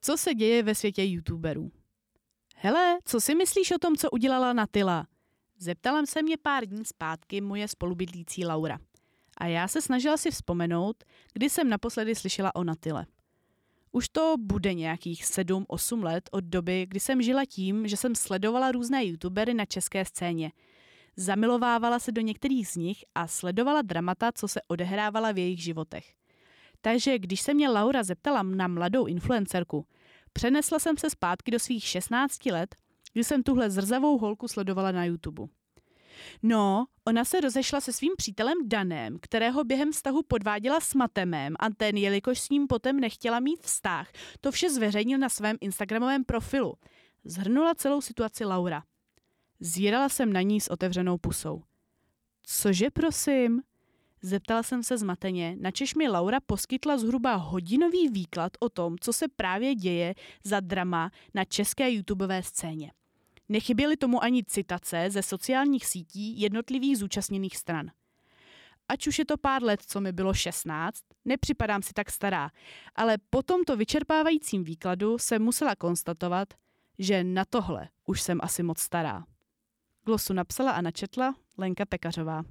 Co se děje ve světě youtuberů? Hele, co si myslíš o tom, co udělala Natila? Zeptala se mě pár dní zpátky moje spolubydlící Laura. A já se snažila si vzpomenout, kdy jsem naposledy slyšela o Natile. Už to bude nějakých 7-8 let od doby, kdy jsem žila tím, že jsem sledovala různé youtubery na české scéně. Zamilovávala se do některých z nich a sledovala dramata, co se odehrávala v jejich životech. Takže když se mě Laura zeptala na mladou influencerku, přenesla jsem se zpátky do svých 16 let, kdy jsem tuhle zrzavou holku sledovala na YouTube. No, ona se rozešla se svým přítelem Danem, kterého během vztahu podváděla s Matemem a ten, jelikož s ním potom nechtěla mít vztah, to vše zveřejnil na svém Instagramovém profilu. Zhrnula celou situaci Laura. Zírala jsem na ní s otevřenou pusou. Cože prosím? Zeptala jsem se zmateně, načež mi Laura poskytla zhruba hodinový výklad o tom, co se právě děje za drama na české YouTubeové scéně. Nechyběly tomu ani citace ze sociálních sítí jednotlivých zúčastněných stran. Ať už je to pár let, co mi bylo 16, nepřipadám si tak stará, ale po tomto vyčerpávajícím výkladu jsem musela konstatovat, že na tohle už jsem asi moc stará. Glosu napsala a načetla Lenka Pekařová.